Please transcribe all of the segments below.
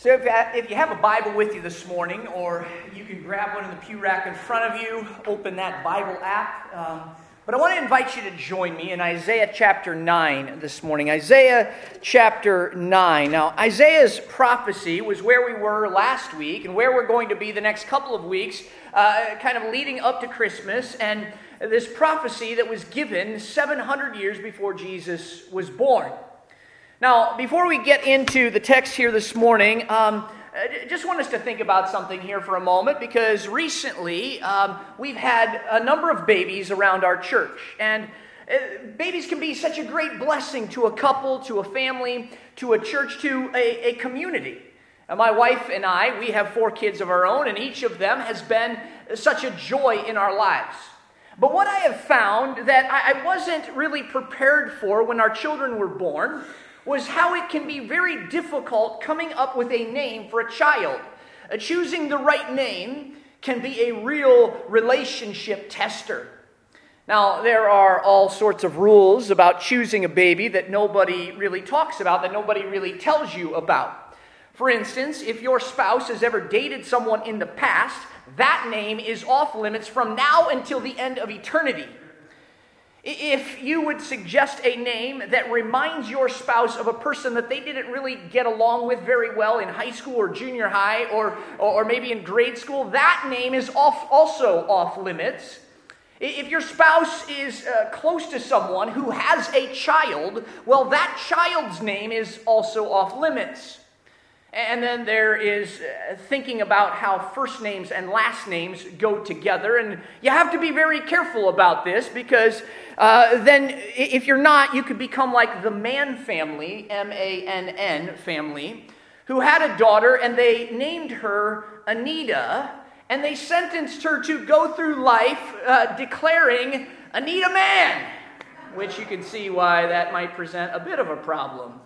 So, if, if you have a Bible with you this morning, or you can grab one in the pew rack in front of you, open that Bible app. Um, but I want to invite you to join me in Isaiah chapter 9 this morning. Isaiah chapter 9. Now, Isaiah's prophecy was where we were last week and where we're going to be the next couple of weeks, uh, kind of leading up to Christmas. And this prophecy that was given 700 years before Jesus was born. Now, before we get into the text here this morning, um, I just want us to think about something here for a moment because recently um, we've had a number of babies around our church. And uh, babies can be such a great blessing to a couple, to a family, to a church, to a, a community. And my wife and I, we have four kids of our own, and each of them has been such a joy in our lives. But what I have found that I wasn't really prepared for when our children were born was how it can be very difficult coming up with a name for a child. Uh, choosing the right name can be a real relationship tester. Now, there are all sorts of rules about choosing a baby that nobody really talks about, that nobody really tells you about. For instance, if your spouse has ever dated someone in the past, that name is off limits from now until the end of eternity. If you would suggest a name that reminds your spouse of a person that they didn't really get along with very well in high school or junior high or, or maybe in grade school, that name is off, also off limits. If your spouse is uh, close to someone who has a child, well, that child's name is also off limits. And then there is uh, thinking about how first names and last names go together. And you have to be very careful about this because uh, then, if you're not, you could become like the Mann family, M A N N family, who had a daughter and they named her Anita. And they sentenced her to go through life uh, declaring Anita Man, which you can see why that might present a bit of a problem.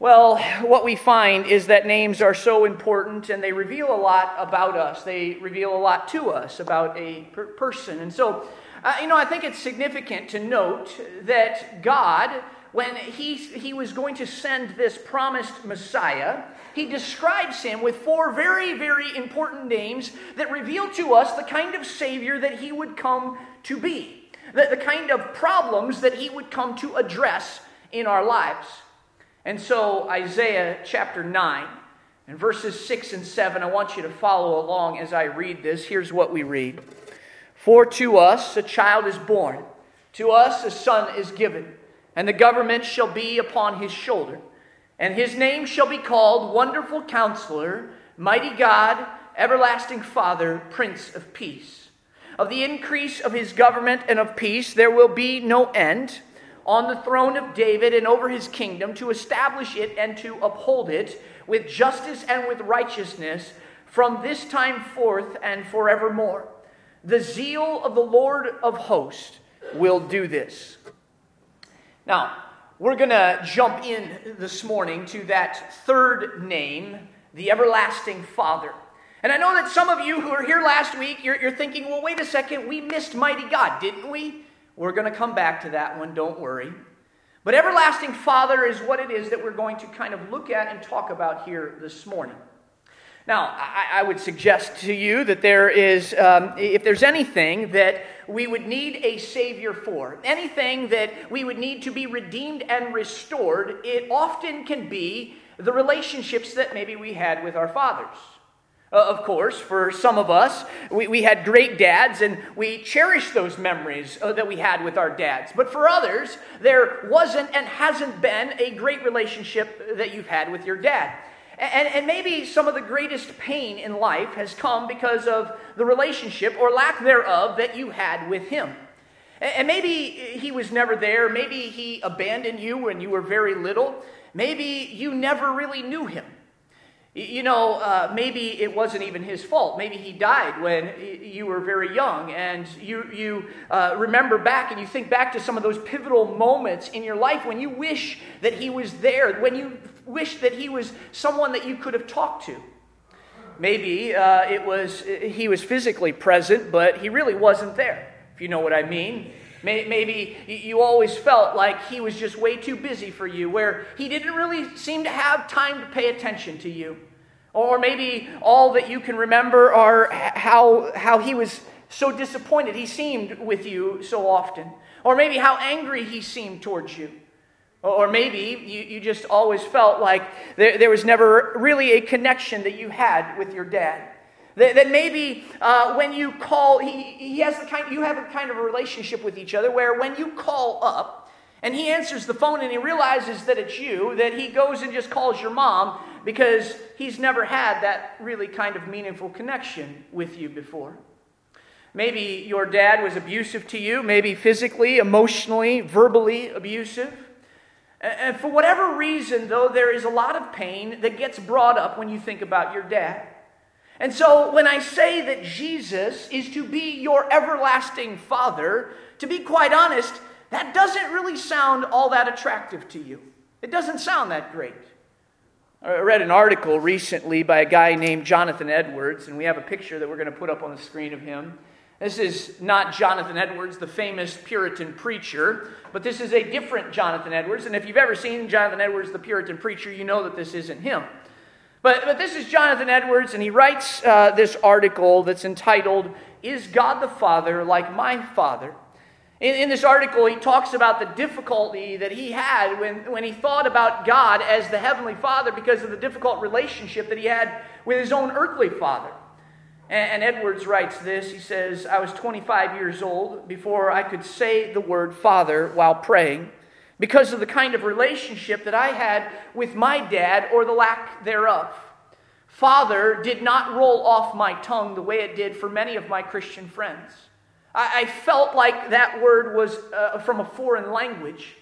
Well, what we find is that names are so important and they reveal a lot about us. They reveal a lot to us about a per- person. And so, uh, you know, I think it's significant to note that God, when he, he was going to send this promised Messiah, he describes him with four very, very important names that reveal to us the kind of Savior that he would come to be, the, the kind of problems that he would come to address in our lives. And so, Isaiah chapter 9 and verses 6 and 7, I want you to follow along as I read this. Here's what we read For to us a child is born, to us a son is given, and the government shall be upon his shoulder. And his name shall be called Wonderful Counselor, Mighty God, Everlasting Father, Prince of Peace. Of the increase of his government and of peace there will be no end on the throne of David and over his kingdom to establish it and to uphold it with justice and with righteousness from this time forth and forevermore. The zeal of the Lord of hosts will do this. Now, we're going to jump in this morning to that third name, the everlasting Father. And I know that some of you who were here last week, you're, you're thinking, well, wait a second, we missed mighty God, didn't we? We're going to come back to that one, don't worry. But everlasting Father is what it is that we're going to kind of look at and talk about here this morning. Now, I, I would suggest to you that there is, um, if there's anything that we would need a Savior for, anything that we would need to be redeemed and restored, it often can be the relationships that maybe we had with our fathers. Uh, of course, for some of us, we, we had great dads and we cherish those memories uh, that we had with our dads. But for others, there wasn't and hasn't been a great relationship that you've had with your dad. And, and maybe some of the greatest pain in life has come because of the relationship or lack thereof that you had with him. And maybe he was never there. Maybe he abandoned you when you were very little. Maybe you never really knew him. You know, uh, maybe it wasn't even his fault. Maybe he died when you were very young, and you, you uh, remember back and you think back to some of those pivotal moments in your life when you wish that he was there, when you wish that he was someone that you could have talked to. Maybe uh, it was he was physically present, but he really wasn't there. If you know what I mean. Maybe you always felt like he was just way too busy for you, where he didn't really seem to have time to pay attention to you. Or maybe all that you can remember are how, how he was so disappointed he seemed with you so often. Or maybe how angry he seemed towards you. Or maybe you, you just always felt like there, there was never really a connection that you had with your dad. That, that maybe uh, when you call, he, he has the kind, you have a kind of a relationship with each other where when you call up and he answers the phone and he realizes that it's you, that he goes and just calls your mom because he's never had that really kind of meaningful connection with you before. Maybe your dad was abusive to you, maybe physically, emotionally, verbally abusive. And for whatever reason, though, there is a lot of pain that gets brought up when you think about your dad. And so when I say that Jesus is to be your everlasting Father, to be quite honest, that doesn't really sound all that attractive to you. It doesn't sound that great. I read an article recently by a guy named Jonathan Edwards, and we have a picture that we're going to put up on the screen of him. This is not Jonathan Edwards, the famous Puritan preacher, but this is a different Jonathan Edwards. And if you've ever seen Jonathan Edwards, the Puritan preacher, you know that this isn't him. But, but this is Jonathan Edwards, and he writes uh, this article that's entitled, Is God the Father Like My Father? In, in, this article, he talks about the difficulty that he had when, when he thought about God as the Heavenly Father because of the difficult relationship that he had with his own earthly father. And, Edwards writes this. He says, I was 25 years old before I could say the word Father while praying because of the kind of relationship that I had with my dad or the lack thereof. Father did not roll off my tongue the way it did for many of my Christian friends. I, I felt like that word was uh, from a foreign language.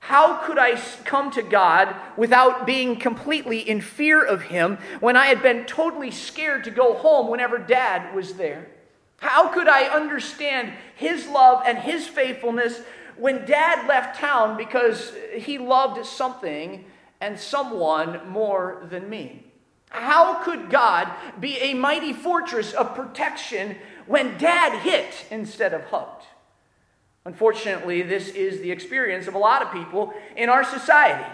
How could I come to God without being completely in fear of Him when I had been totally scared to go home whenever Dad was there? How could I understand His love and His faithfulness when Dad left town because he loved something and someone more than me? How could God be a mighty fortress of protection when Dad hit instead of hugged? Unfortunately, this is the experience of a lot of people in our society.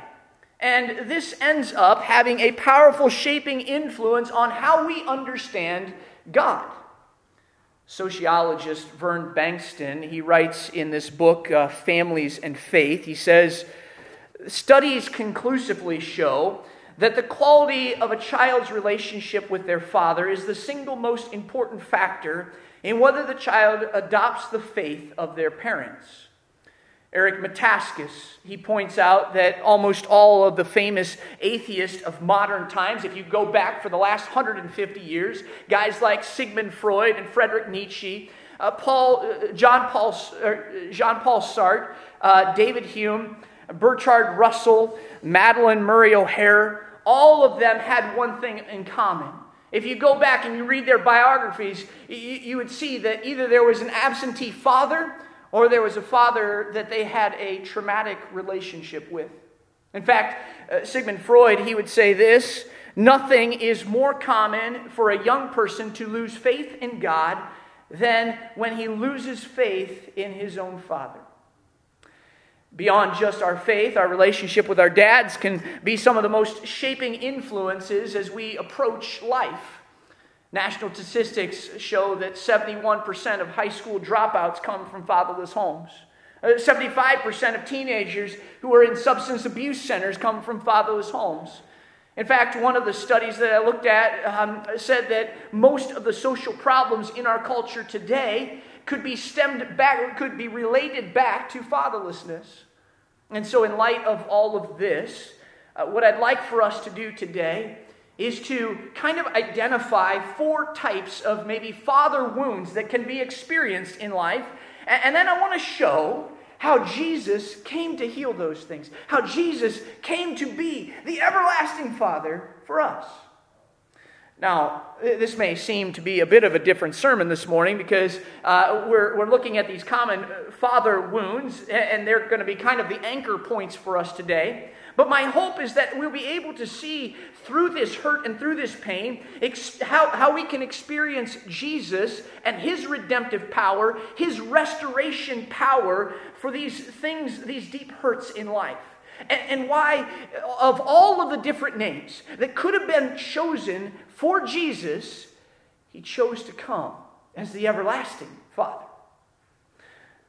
And this ends up having a powerful shaping influence on how we understand God. Sociologist Vern Bengtson, he writes in this book, uh, Families and Faith, he says, Studies conclusively show that the quality of a child's relationship with their father is the single most important factor in whether the child adopts the faith of their parents. Eric Metaxas, he points out that almost all of the famous atheists of modern times, if you go back for the last 150 years, guys like Sigmund Freud and Friedrich Nietzsche, uh, Paul, uh, John Paul, uh, Jean Paul Sartre, uh, David Hume, Bertrand Russell, Madalyn Murray O'Hair, all of them had one thing in common. If you go back and you read their biographies, you, you would see that either there was an absentee father or there was a father that they had a traumatic relationship with. In fact, uh, Sigmund Freud, he would say this nothing is more common for a young person to lose faith in God than when he loses faith in his own father. Beyond just our faith, our relationship with our dads can be some of the most shaping influences as we approach life. National statistics show that 71% of high school dropouts come from fatherless homes. 75% uh, of teenagers who are in substance abuse centers come from fatherless homes. In fact, one of the studies that I looked at um, said that most of the social problems in our culture today could be stemmed back, could be related back to fatherlessness. And so, in light of all of this, uh, what I'd like for us to do today is to kind of identify four types of maybe father wounds that can be experienced in life. And, and then I want to show how Jesus came to heal those things, how Jesus came to be the everlasting Father for us. Now, this may seem to be a bit of a different sermon this morning because uh, we're, we're looking at these common uh, father wounds, and they're going to be kind of the anchor points for us today. But my hope is that we'll be able to see through this hurt and through this pain ex- how, how we can experience Jesus and his redemptive power, his restoration power for these things, these deep hurts in life. And, why, of all of the different names that could have been chosen for Jesus, he chose to come as the everlasting Father.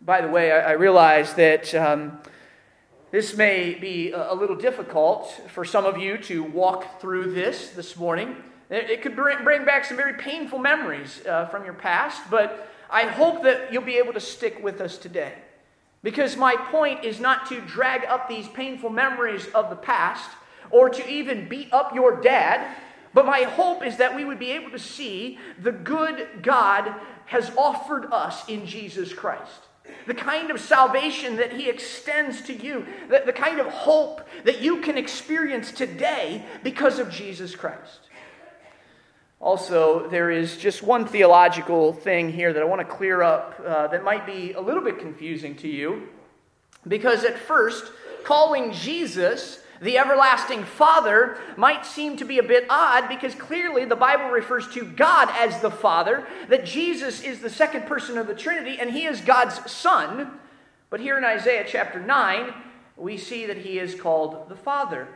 By the way, I, realize that um, this may be a, little difficult for some of you to walk through this this morning. It, could bring, bring, back some very painful memories uh, from your past, but I hope that you'll be able to stick with us today. Because my point is not to drag up these painful memories of the past or to even beat up your dad, but my hope is that we would be able to see the good God has offered us in Jesus Christ the kind of salvation that He extends to you, the, the kind of hope that you can experience today because of Jesus Christ. Also, there is just one theological thing here that I want to clear up uh, that might be a little bit confusing to you. Because at first, calling Jesus the everlasting Father might seem to be a bit odd because clearly the Bible refers to God as the Father, that Jesus is the second person of the Trinity, and he is God's Son. But here in Isaiah chapter 9, we see that he is called the Father.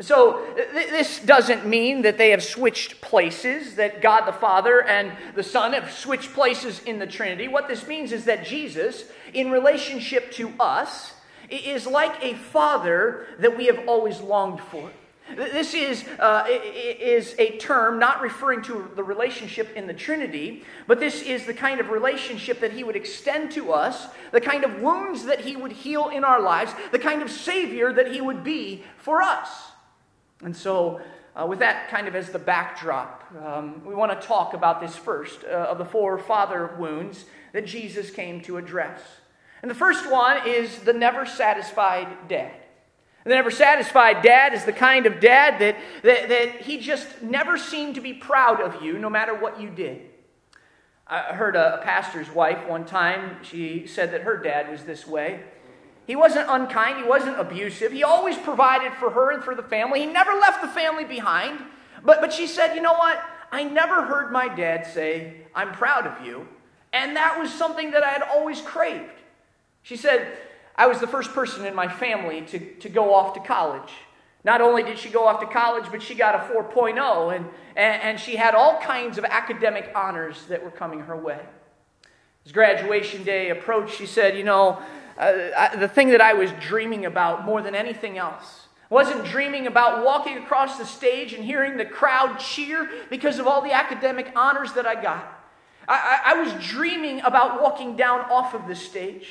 So, th- this doesn't mean that they have switched places, that God the Father and the Son have switched places in the Trinity. What this means is that Jesus, in relationship to us, is like a father that we have always longed for. This is, uh, is a term not referring to the relationship in the Trinity, but this is the kind of relationship that He would extend to us, the kind of wounds that He would heal in our lives, the kind of Savior that He would be for us. And so, uh, with that kind of as the backdrop, um, we want to talk about this first uh, of the four father wounds that Jesus came to address. And the first one is the never satisfied dad. The never satisfied dad is the kind of dad that, that, that he just never seemed to be proud of you no matter what you did. I heard a, a pastor's wife one time, she said that her dad was this way. He wasn't unkind, he wasn't abusive. He always provided for her and for the family. He never left the family behind. But, but she said, You know what? I never heard my dad say, I'm proud of you. And that was something that I had always craved. She said, I was the first person in my family to, to go off to college. Not only did she go off to college, but she got a 4.0, and, and, and she had all kinds of academic honors that were coming her way. As graduation day approached, she said, You know, uh, I, the thing that I was dreaming about more than anything else wasn't dreaming about walking across the stage and hearing the crowd cheer because of all the academic honors that I got. I, I, I was dreaming about walking down off of the stage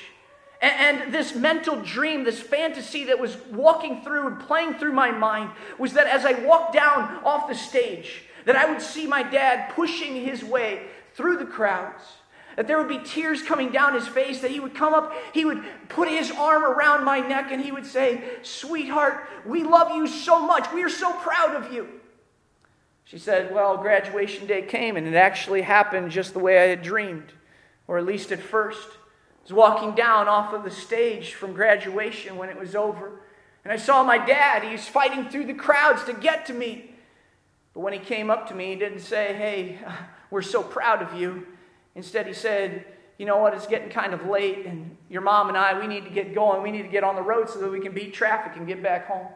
and, this mental dream, this fantasy that was walking through and playing through my mind was that as I walked down off the stage, that I would see my dad pushing his way through the crowds. That there would be tears coming down his face, that he would come up, he would put his arm around my neck, and he would say, Sweetheart, we love you so much. We are so proud of you. She said, Well, graduation day came, and it actually happened just the way I had dreamed, or at least at first was walking down off of the stage from graduation when it was over. And I saw my dad. He was fighting through the crowds to get to me. But when he came up to me, he didn't say, Hey, we're so proud of you. Instead, he said, You know what? It's getting kind of late, and your mom and I, we need to get going. We need to get on the road so that we can beat traffic and get back home.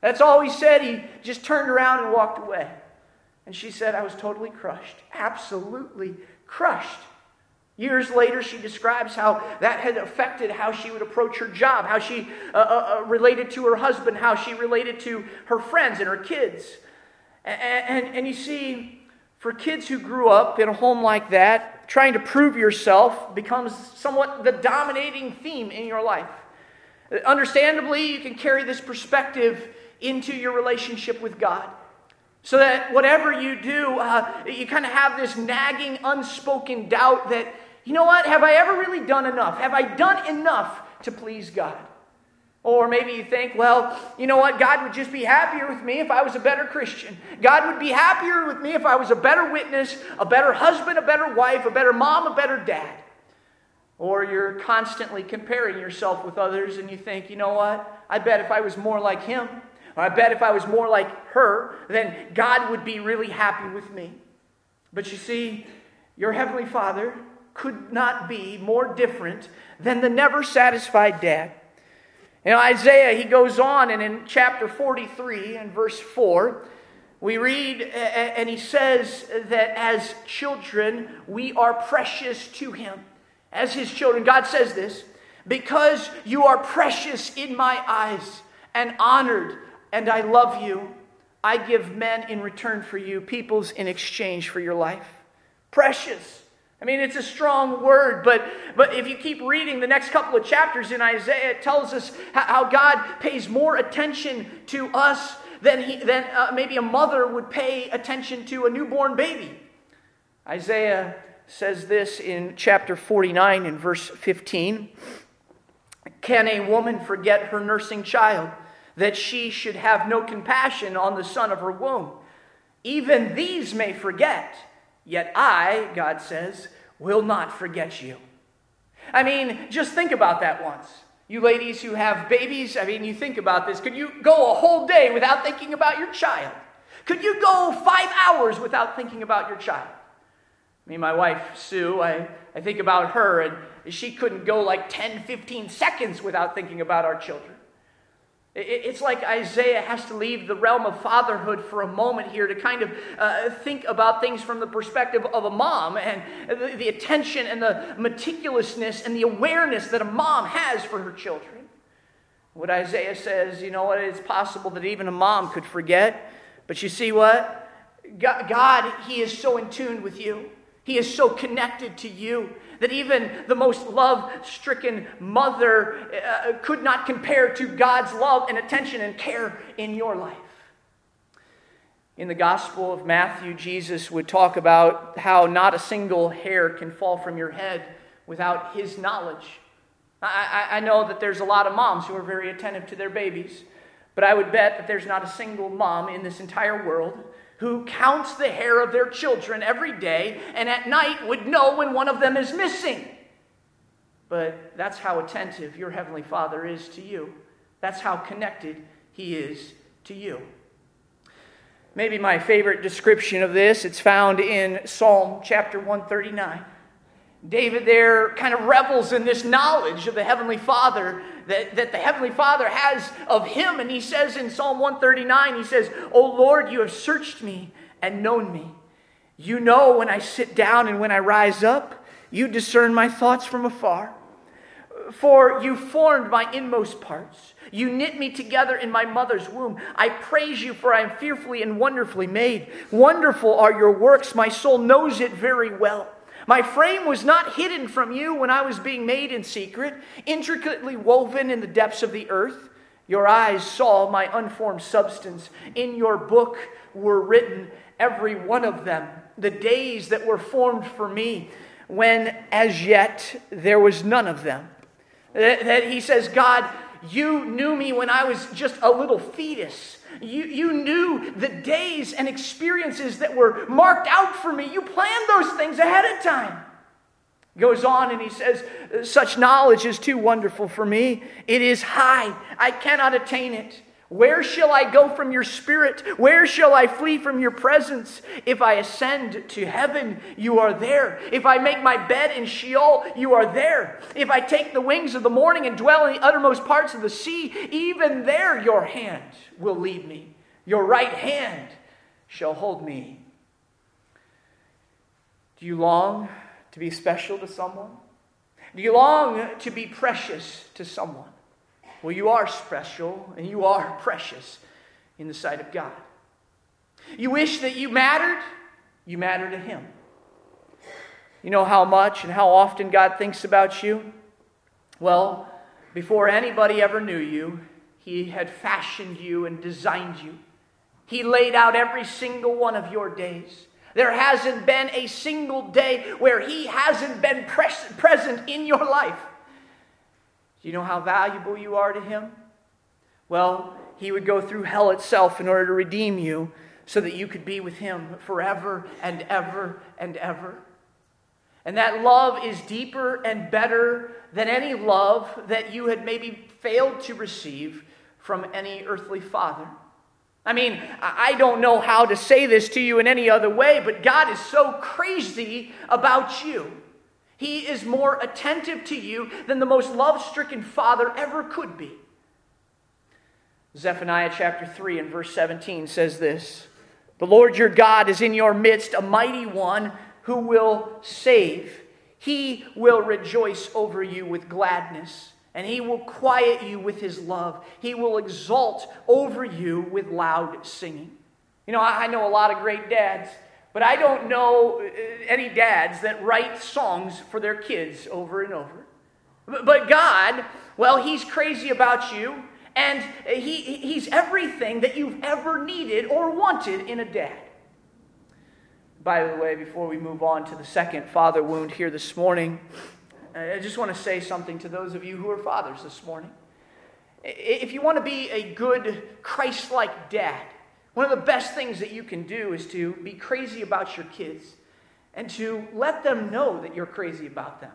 That's all he said. He just turned around and walked away. And she said, I was totally crushed, absolutely crushed. Years later, she describes how that had affected how she would approach her job, how she uh, uh, uh, related to her husband, how she related to her friends and her kids. And, and, and you see, for kids who grew up in a home like that, trying to prove yourself becomes somewhat the dominating theme in your life. Understandably, you can carry this perspective into your relationship with God. So that whatever you do, uh, you kind of have this nagging, unspoken doubt that you know what? Have I ever really done enough? Have I done enough to please God? Or maybe you think, well, you know what? God would just be happier with me if I was a better Christian. God would be happier with me if I was a better witness, a better husband, a better wife, a better mom, a better dad. Or you're constantly comparing yourself with others and you think, you know what? I bet if I was more like him, or I bet if I was more like her, then God would be really happy with me. But you see, your Heavenly Father could not be more different than the never satisfied dad. You know, Isaiah, he goes on, and in chapter 43 and verse 4, we read, and he says that as children, we are precious to him. As his children, God says this because you are precious in my eyes and honored, and I love you, I give men in return for you, peoples in exchange for your life. Precious. I mean, it's a strong word, but, but if you keep reading the next couple of chapters in Isaiah, it tells us how God pays more attention to us than, he, than uh, maybe a mother would pay attention to a newborn baby. Isaiah says this in chapter 49 and verse 15 Can a woman forget her nursing child, that she should have no compassion on the son of her womb? Even these may forget Yet I, God says, will not forget you. I mean, just think about that once. You ladies who have babies, I mean, you think about this. Could you go a whole day without thinking about your child? Could you go five hours without thinking about your child? I mean, my wife, Sue, I, I think about her, and she couldn't go like 10, 15 seconds without thinking about our children. It's like Isaiah has to leave the realm of fatherhood for a moment here to kind of uh, think about things from the perspective of a mom and the, the, attention and the meticulousness and the awareness that a mom has for her children. What Isaiah says, you know what, it's possible that even a mom could forget. But you see what? God, God He is so in tune with you, He is so connected to you that even the most love stricken mother uh, could not compare to God's love and attention and care in your life. In the Gospel of Matthew, Jesus would talk about how not a single hair can fall from your head without his knowledge. I, I, I know that there's a lot of moms who are very attentive to their babies, but I would bet that there's not a single mom in this entire world who counts the hair of their children every day and at night would know when one of them is missing. But that's how attentive your Heavenly Father is to you. That's how connected He is to you. Maybe my favorite description of this, it's found in Psalm chapter 139. David there kind of revels in this knowledge of the Heavenly Father that, that the Heavenly Father has of him. And he says in Psalm 139, he says, O Lord, you have searched me and known me. You know when I sit down and when I rise up. You discern my thoughts from afar. For you formed my inmost parts. You knit me together in my mother's womb. I praise you, for I am fearfully and wonderfully made. Wonderful are your works. My soul knows it very well. My frame was not hidden from you when I was being made in secret, intricately woven in the depths of the earth. Your eyes saw my unformed substance. In your book were written, every one of them, the days that were formed for me, when as yet there was none of them. That he says, God, you knew me when I was just a little fetus. You, you knew the days and experiences that were marked out for me. You planned those things ahead of time. Goes on and he says, Such knowledge is too wonderful for me. It is high. I cannot attain it. Where shall I go from your spirit? Where shall I flee from your presence? If I ascend to heaven, you are there. If I make my bed in Sheol, you are there. If I take the wings of the morning and dwell in the uttermost parts of the sea, even there your hand will lead me. Your right hand shall hold me. Do you long to be special to someone? Do you long to be precious to someone? Well, you are special and you are precious in the sight of God. You wish that you mattered, you matter to Him. You know how much and how often God thinks about you? Well, before anybody ever knew you, He had fashioned you and designed you. He laid out every single one of your days. There hasn't been a single day where He hasn't been pres- present in your life. Do you know how valuable you are to him? Well, he would go through hell itself in order to redeem you so that you could be with him forever and ever and ever. And that love is deeper and better than any love that you had maybe failed to receive from any earthly father. I mean, I don't know how to say this to you in any other way, but God is so crazy about you. He is more attentive to you than the most love stricken father ever could be. Zephaniah chapter 3 and verse 17 says this The Lord your God is in your midst, a mighty one who will save. He will rejoice over you with gladness, and he will quiet you with his love. He will exult over you with loud singing. You know, I know a lot of great dads, but I don't know uh, any dads that write songs for their kids over and over. But God, well, He's crazy about you, and he, He's everything that you've ever needed or wanted in a dad. By the way, before we move on to the second father wound here this morning, I just want to say something to those of you who are fathers this morning. If you want to be a good Christ like dad, one of the best things that you can do is to be crazy about your kids and to let them know that you're crazy about them.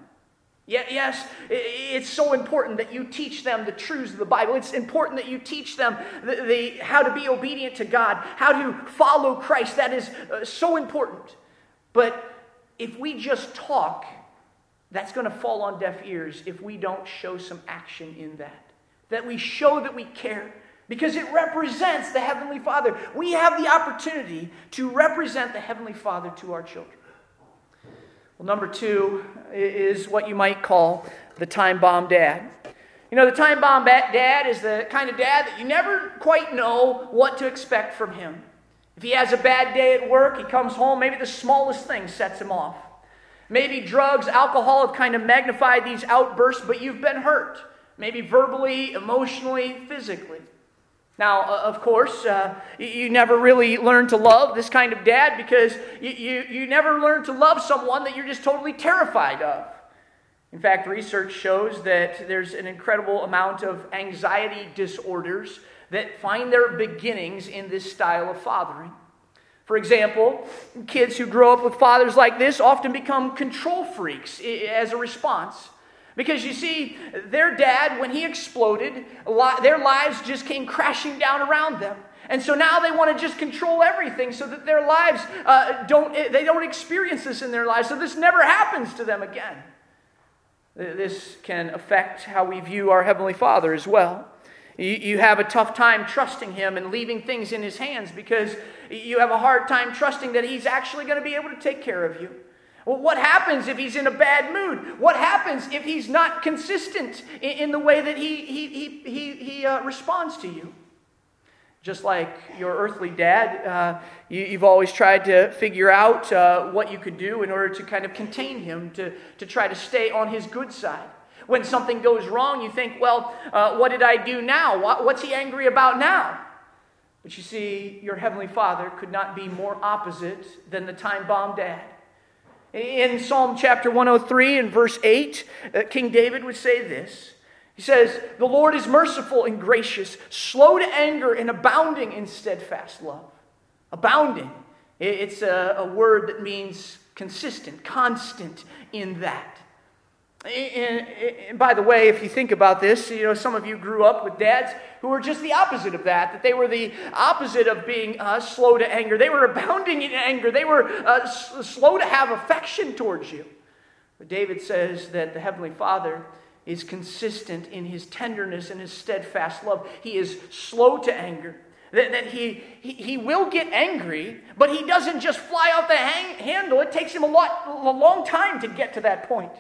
Yes, it's so important that you teach them the truths of the Bible. It's important that you teach them the, the, how to be obedient to God, how to follow Christ. That is uh, so important. But if we just talk, that's going to fall on deaf ears if we don't show some action in that. That we show that we care because it represents the Heavenly Father. We have the opportunity to represent the Heavenly Father to our children. Well, number two is what you might call the time bomb dad. You know, the time bomb dad is the kind of dad that you never quite know what to expect from him. If he has a bad day at work, he comes home, maybe the smallest thing sets him off. Maybe drugs, alcohol have kind of magnified these outbursts, but you've been hurt. Maybe verbally, emotionally, physically. Now, of course, uh, you never really learn to love this kind of dad because you, you, you never learn to love someone that you're just totally terrified of. In fact, research shows that there's an incredible amount of anxiety disorders that find their beginnings in this style of fathering. For example, kids who grow up with fathers like this often become control freaks as a response. Because you see, their dad, when he exploded, their lives just came crashing down around them. And so now they want to just control everything so that their lives uh, don't, eh, they don't experience this in their lives, so this never happens to them again. This can affect how we view our Heavenly Father as well. You have a tough time trusting Him and leaving things in His hands because you have a hard time trusting that He's actually going to be able to take care of you. Well, what happens if he's in a bad mood? What happens if he's not consistent in, in the way that he, he, he, he, he uh, responds to you? Just like your earthly dad, uh, you, have always tried to figure out uh, what you could do in order to kind of contain him, to, to try to stay on his good side. When something goes wrong, you think, well, uh, what did I do now? What, what's he angry about now? But you see, your Heavenly Father could not be more opposite than the time bomb dad. In Psalm chapter 103 and verse 8, uh, King David would say this. He says, The Lord is merciful and gracious, slow to anger, and abounding in steadfast love. Abounding. It's a, a word that means consistent, constant in that. And, and, by the way, if you think about this, you know, some of you grew up with dads who were just the opposite of that, that they were the opposite of being uh, slow to anger. They were abounding in anger. They were uh, s- slow to have affection towards you. But David says that the Heavenly Father is consistent in his tenderness and his steadfast love. He is slow to anger. That, that he, he, he will get angry, but he doesn't just fly off the hang- handle. It takes him a, lot, a long time to get to that point.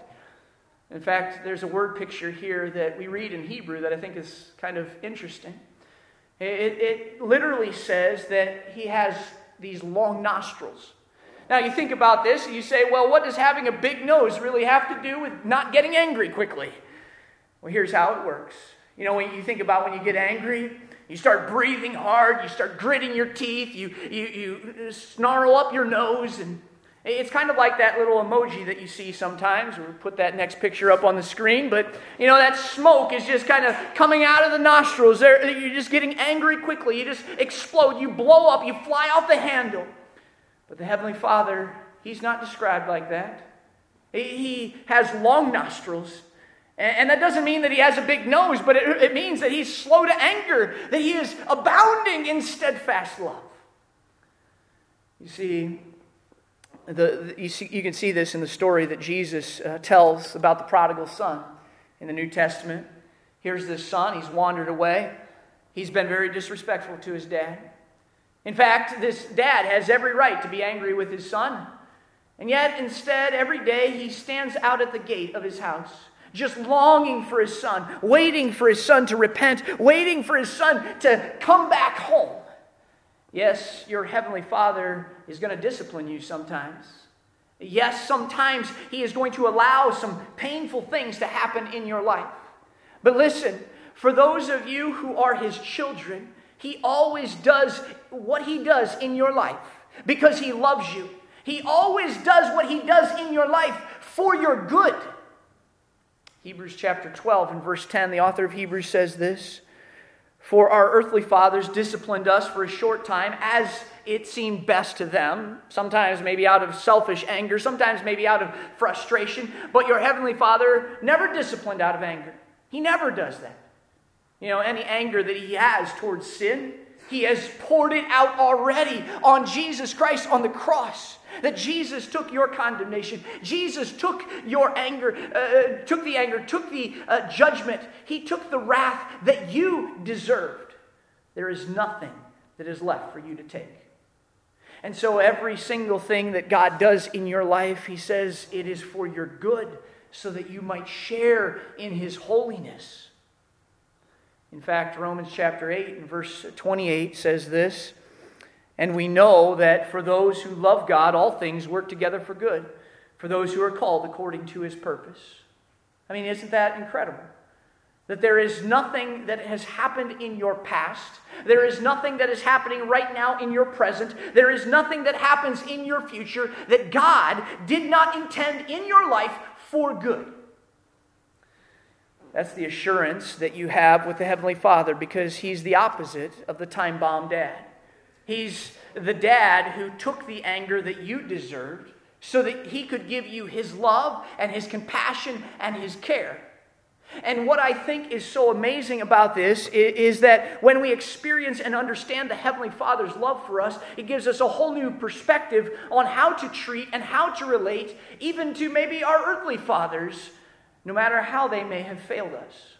In fact, there's a word picture here that we read in Hebrew that I think is kind of interesting. It, it literally says that he has these long nostrils. Now, you think about this and you say, well, what does having a big nose really have to do with not getting angry quickly? Well, here's how it works. You know, when you think about when you get angry, you start breathing hard, you start gritting your teeth, you, you, you snarl up your nose, and it's kind of like that little emoji that you see sometimes. We'll put that next picture up on the screen. But, you know, that smoke is just kind of coming out of the nostrils. There, You're just getting angry quickly. You just explode. You blow up. You fly off the handle. But the Heavenly Father, He's not described like that. He has long nostrils. And that doesn't mean that he has a big nose, but it, it means that he's slow to anger, that he is abounding in steadfast love. You see, the, you, see, you can see this in the story that Jesus uh, tells about the prodigal son in the New Testament. Here's this son, he's wandered away. He's been very disrespectful to his dad. In fact, this dad has every right to be angry with his son. And yet, instead, every day he stands out at the gate of his house, just longing for his son, waiting for his son to repent, waiting for his son to come back home. Yes, your heavenly Father is going to discipline you sometimes. Yes, sometimes He is going to allow some painful things to happen in your life. But listen, for those of you who are His children, He always does what He does in your life because He loves you. He always does what He does in your life for your good. Hebrews chapter 12 and verse 10, the author of Hebrews says this For our earthly fathers disciplined us for a short time as it seemed best to them, sometimes maybe out of selfish anger, sometimes maybe out of frustration, but your heavenly Father never disciplined out of anger. He never does that. You know, any anger that he has towards sin, he has poured it out already on Jesus Christ on the cross. That Jesus took your condemnation. Jesus took your anger, uh, uh, took the anger, took the uh, judgment. He took the wrath that you deserved. There is nothing that is left for you to take. And so, every single thing that God does in your life, He says it is for your good, so that you might share in His holiness. In fact, Romans chapter 8 and verse 28 says this And we know that for those who love God, all things work together for good, for those who are called according to His purpose. I mean, isn't that incredible? That there is nothing that has happened in your past. There is nothing that is happening right now in your present. There is nothing that happens in your future that God did not intend in your life for good. That's the assurance that you have with the Heavenly Father because He's the opposite of the time bomb dad. He's the dad who took the anger that you deserved so that He could give you His love and His compassion and His care. And what I think is so amazing about this is, that when we experience and understand the Heavenly Father's love for us, it gives us a whole new perspective on how to treat and how to relate, even to maybe our earthly fathers, no matter how they may have failed us.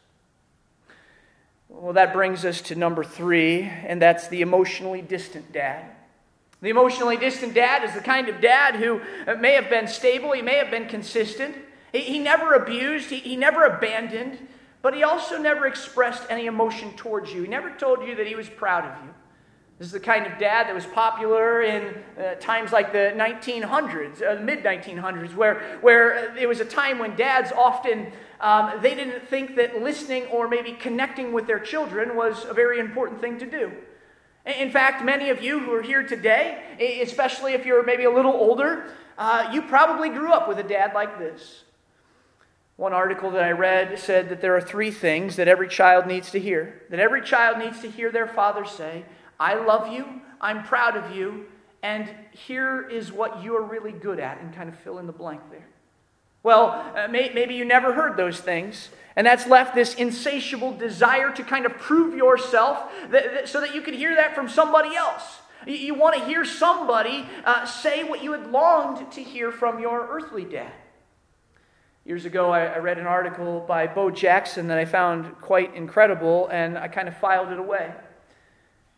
Well, that brings us to number three, and that's the emotionally distant dad. The emotionally distant dad is the kind of dad who may have been stable, he may have been consistent. He, he never abused, he, he never abandoned, but he also never expressed any emotion towards you. He never told you that he was proud of you. This is the kind of dad that was popular in uh, times like the 1900s, uh, mid 1900s, where, where it was a time when dads often um, they didn't think that listening or maybe connecting with their children was a very important thing to do. In fact, many of you who are here today, especially if you're maybe a little older, uh, you probably grew up with a dad like this. One article that I read said that there are three things that every child needs to hear. That every child needs to hear their father say, I love you, I'm proud of you, and here is what you're really good at, and kind of fill in the blank there. Well, uh, may, maybe you never heard those things, and that's left this insatiable desire to kind of prove yourself that, that, so that you could hear that from somebody else. You, you want to hear somebody uh, say what you had longed to hear from your earthly dad. Years ago, I, I, read an article by Bo Jackson that I found quite incredible, and I kind of filed it away.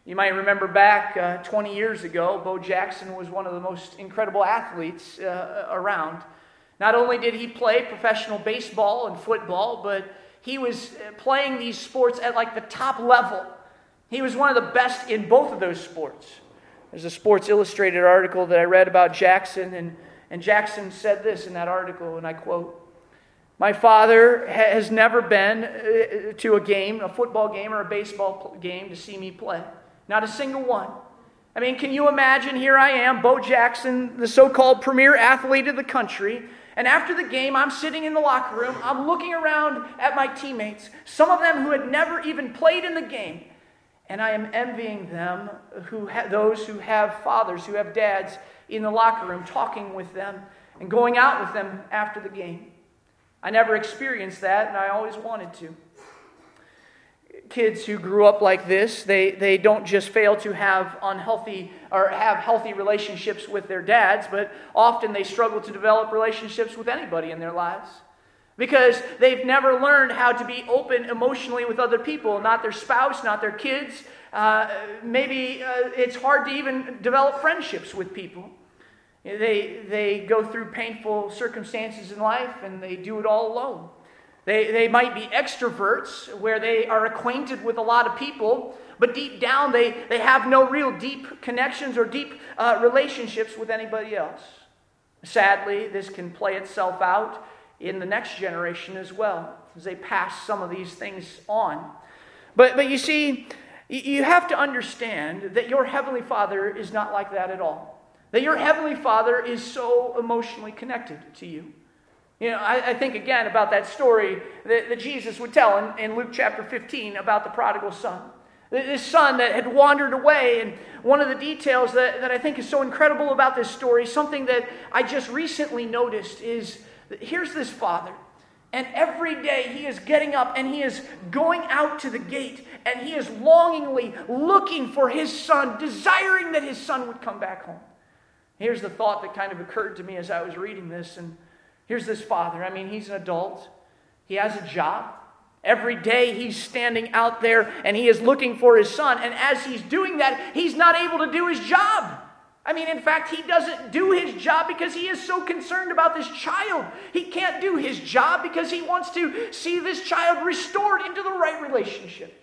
You might remember back uh, 20 years ago, Bo Jackson was one of the most incredible athletes uh, around. Not only did he play professional baseball and football, but he was playing these sports at like the top level. He was one of the best in both of those sports. There's a Sports Illustrated article that I read about Jackson, and, and Jackson said this in that article, and I quote my father has never been uh, to a game, a football game or a baseball game, to see me play. Not a single one. I mean, can you imagine? Here I am, Bo Jackson, the so called premier athlete of the country. And after the game, I'm sitting in the locker room. I'm looking around at my teammates, some of them who had never even played in the game. And I am envying them, who ha- those who have fathers, who have dads in the locker room, talking with them and going out with them after the game. I never experienced that, and I always wanted to. Kids who grew up like this, they, they don't just fail to have unhealthy or have healthy relationships with their dads, but often they struggle to develop relationships with anybody in their lives because they've never learned how to be open emotionally with other people, not their spouse, not their kids. Uh, maybe uh, it's hard to even develop friendships with people. They, they go through painful circumstances in life and they do it all alone. They, they might be extroverts where they are acquainted with a lot of people, but deep down they, they have no real deep connections or deep uh, relationships with anybody else. Sadly, this can play itself out in the next generation as well as they pass some of these things on. But, but you see, you have to understand that your Heavenly Father is not like that at all. That your Heavenly Father is so emotionally connected to you. You know, I, I think again about that story that, that Jesus would tell in, in Luke chapter 15 about the prodigal son. This son that had wandered away. And one of the details that, that I think is so incredible about this story, something that I just recently noticed, is here's this father. And every day he is getting up and he is going out to the gate and he is longingly looking for his son, desiring that his son would come back home. Here's the thought that kind of occurred to me as I was reading this. And here's this father. I mean, he's an adult, he has a job. Every day he's standing out there and he is looking for his son. And as he's doing that, he's not able to do his job. I mean, in fact, he doesn't do his job because he is so concerned about this child. He can't do his job because he wants to see this child restored into the right relationship.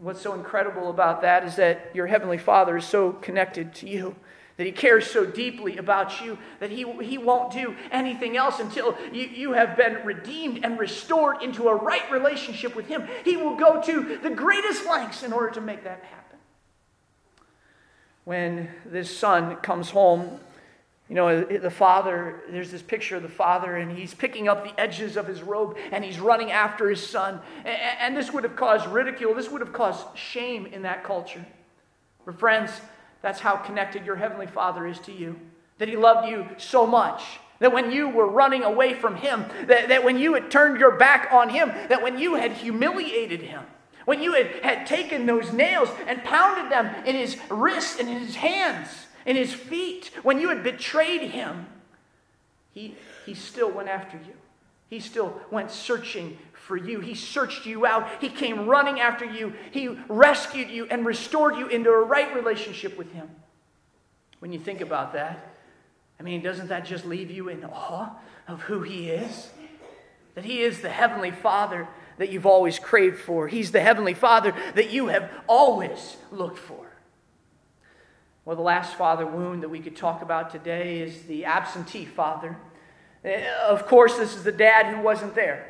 what's so incredible about that is that your Heavenly Father is so connected to you that he cares so deeply about you that he, he won't do anything else until you, you have been redeemed and restored into a right relationship with him. He will go to the greatest lengths in order to make that happen. When this son comes home, you know, the father, there's this picture of the father, and he's picking up the edges of his robe and he's running after his son. And this would have caused ridicule, this would have caused shame in that culture. But, friends, that's how connected your Heavenly Father is to you. That He loved you so much. That when you were running away from Him, that, that when you had turned your back on Him, that when you had humiliated Him, when you had, had taken those nails and pounded them in His wrists and in His hands, in His feet, when you had betrayed Him, He, he still went after you. He still went searching for you. He searched you out. He came running after you. He rescued you and restored you into a right relationship with Him. When you think about that, I mean, doesn't that just leave you in awe of who He is? That He is the Heavenly Father that you've always craved for, He's the Heavenly Father that you have always looked for. Well, the last father wound that we could talk about today is the absentee father. Eh, of course, this is the dad who wasn't there.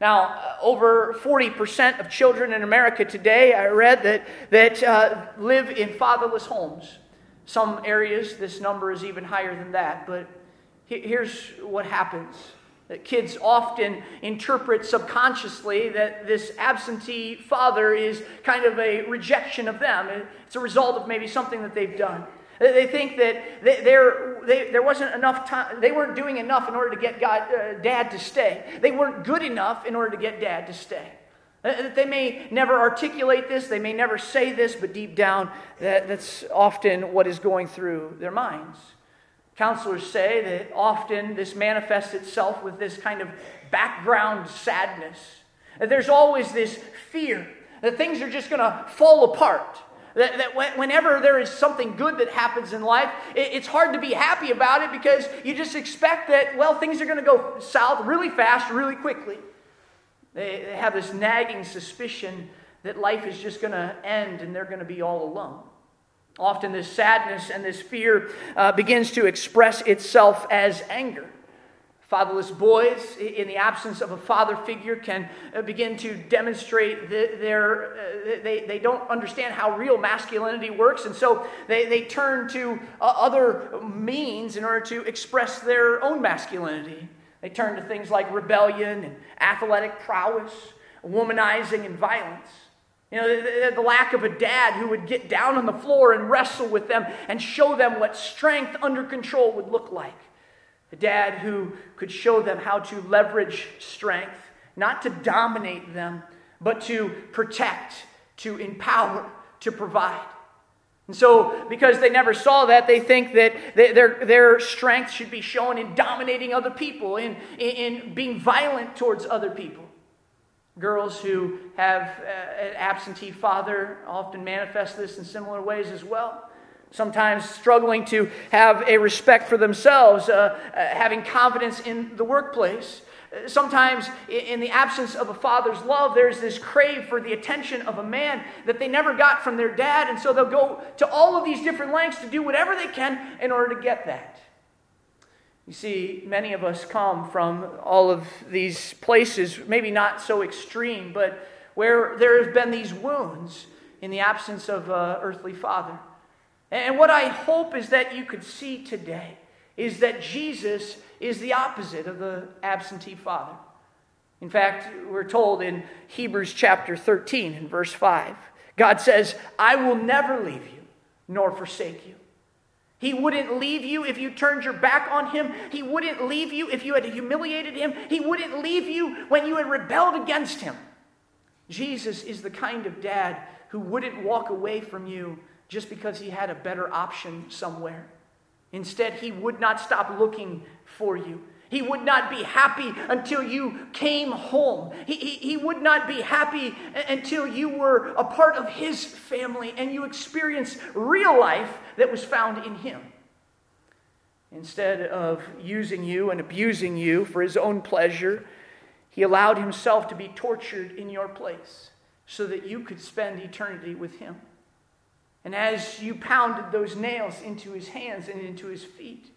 Now, over 40% of children in America today, I read that, that uh, live in fatherless homes. Some areas, this number is even higher than that. But here's what happens that kids often interpret subconsciously that this absentee father is kind of a rejection of them. It's a result of maybe something that they've done. They think that they, they, there wasn't enough time, they weren't doing enough in order to get God, uh, dad to stay. They weren't good enough in order to get dad to stay. Uh, they may never articulate this, they may never say this, but deep down, that, that's often what is going through their minds. Counselors say that often this manifests itself with this kind of background sadness. There's always this fear that things are just going to fall apart. That, that whenever there is something good that happens in life, it, it's hard to be happy about it because you just expect that, well, things are going to go south really fast, really quickly. They, they have this nagging suspicion that life is just going to end and they're going to be all alone. Often, this sadness and this fear uh, begins to express itself as anger. Fatherless boys, in the absence of a father figure, can uh, begin to demonstrate their, uh, they, they don't understand how real masculinity works, and so they, they turn to uh, other means in order to express their own masculinity. They turn to things like rebellion and athletic prowess, womanizing, and violence. You know, the, the, lack of a dad who would get down on the floor and wrestle with them and show them what strength under control would look like. A dad who could show them how to leverage strength, not to dominate them, but to protect, to empower, to provide. And so, because they never saw that, they think that their, their strength should be shown in dominating other people, in, in being violent towards other people. Girls who have uh, an absentee father often manifest this in similar ways as well. Sometimes struggling to have a respect for themselves, uh, uh, having confidence in the workplace. Sometimes, in the absence of a father's love, there's this crave for the attention of a man that they never got from their dad, and so they'll go to all of these different lengths to do whatever they can in order to get that. You see, many of us come from all of these places, maybe not so extreme, but where there have been these wounds in the absence of an earthly father. And what I hope is that you could see today is that Jesus is the opposite of the absentee father. In fact, we're told in Hebrews chapter 13 and verse 5, God says, I will never leave you nor forsake you. He wouldn't leave you if you turned your back on him. He wouldn't leave you if you had humiliated him. He wouldn't leave you when you had rebelled against him. Jesus is the kind of dad who wouldn't walk away from you just because he had a better option somewhere. Instead, he would not stop looking for you. He would not be happy until you came home. He, he, he, would not be happy until you were a part of his family and you experienced real life that was found in him. Instead of using you and abusing you for his own pleasure, he allowed himself to be tortured in your place so that you could spend eternity with him. And as you pounded those nails into his hands and into his feet,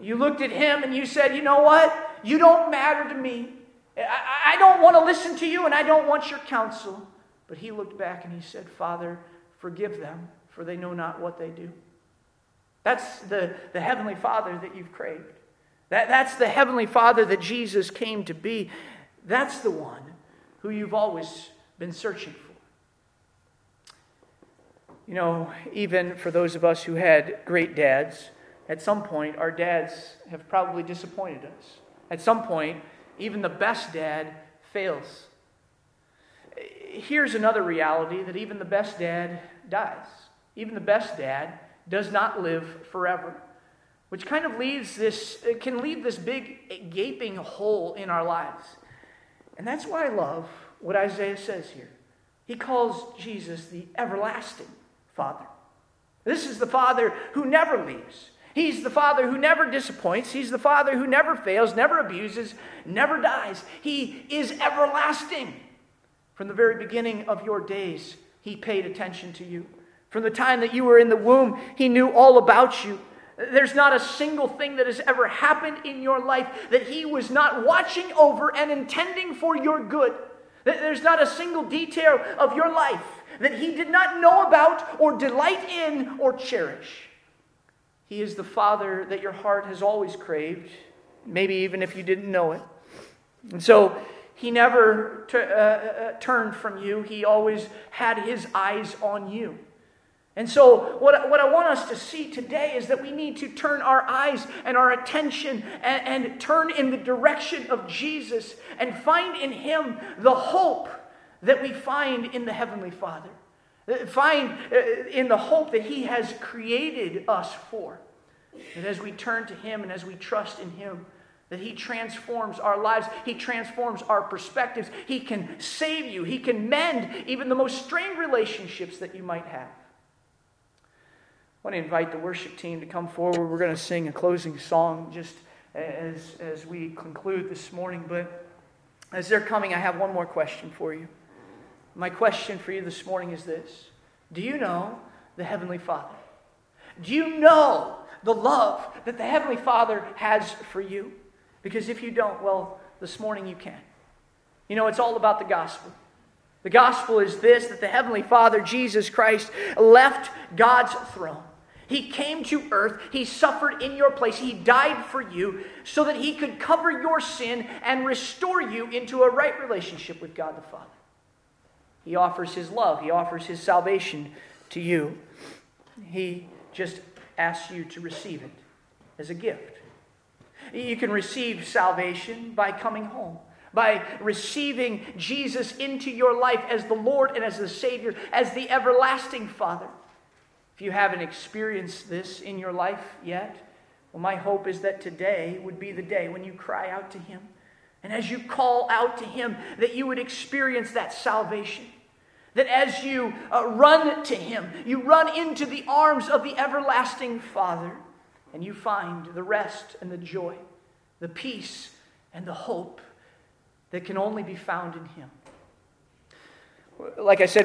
you looked at him and you said, You know what? You don't matter to me. I, I don't want to listen to you and I don't want your counsel. But he looked back and he said, Father, forgive them, for they know not what they do. That's the, the Heavenly Father that you've craved. That, that's the Heavenly Father that Jesus came to be. That's the one who you've always been searching for. You know, even for those of us who had great dads, at some point, our dads have probably disappointed us. At some point, even the best dad fails. Here's another reality that even the best dad dies. Even the best dad does not live forever, which kind of leaves this, can leave this big gaping hole in our lives. And that's why I love what Isaiah says here. He calls Jesus the everlasting Father. This is the Father who never leaves. He's the Father who never disappoints. He's the Father who never fails, never abuses, never dies. He is everlasting. From the very beginning of your days, He paid attention to you. From the time that you were in the womb, He knew all about you. There's not a single thing that has ever happened in your life that He was not watching over and intending for your good. There's not a single detail of your life that he did not know about or delight in or cherish. He is the Father that your heart has always craved, maybe even if you didn't know it. And so he never t- uh, uh, turned from you, he always had his eyes on you. And so, what, what I want us to see today is that we need to turn our eyes and our attention and, and turn in the direction of Jesus and find in him the hope that we find in the Heavenly Father. Find uh, in the hope that He has created us for. That as we turn to Him and as we trust in Him, that He transforms our lives, He transforms our perspectives. He can save you, He can mend even the most strained relationships that you might have. I want to invite the worship team to come forward. We're going to sing a closing song just as, as we conclude this morning. But as they're coming, I have one more question for you. My question for you this morning is this Do you know the Heavenly Father? Do you know the love that the Heavenly Father has for you? Because if you don't, well, this morning you can. You know, it's all about the gospel. The gospel is this that the Heavenly Father, Jesus Christ, left God's throne. He came to earth. He suffered in your place. He died for you so that He could cover your sin and restore you into a right relationship with God the Father. He offers his love, he offers his salvation to you. He just asks you to receive it as a gift. You can receive salvation by coming home, by receiving Jesus into your life as the Lord and as the Savior, as the everlasting Father. If you haven't experienced this in your life yet, well, my hope is that today would be the day when you cry out to Him. And as you call out to Him, that you would experience that salvation. That as you uh, run to Him, you run into the arms of the everlasting Father, and you find the rest and the joy, the peace and the hope that can only be found in Him. Like I said,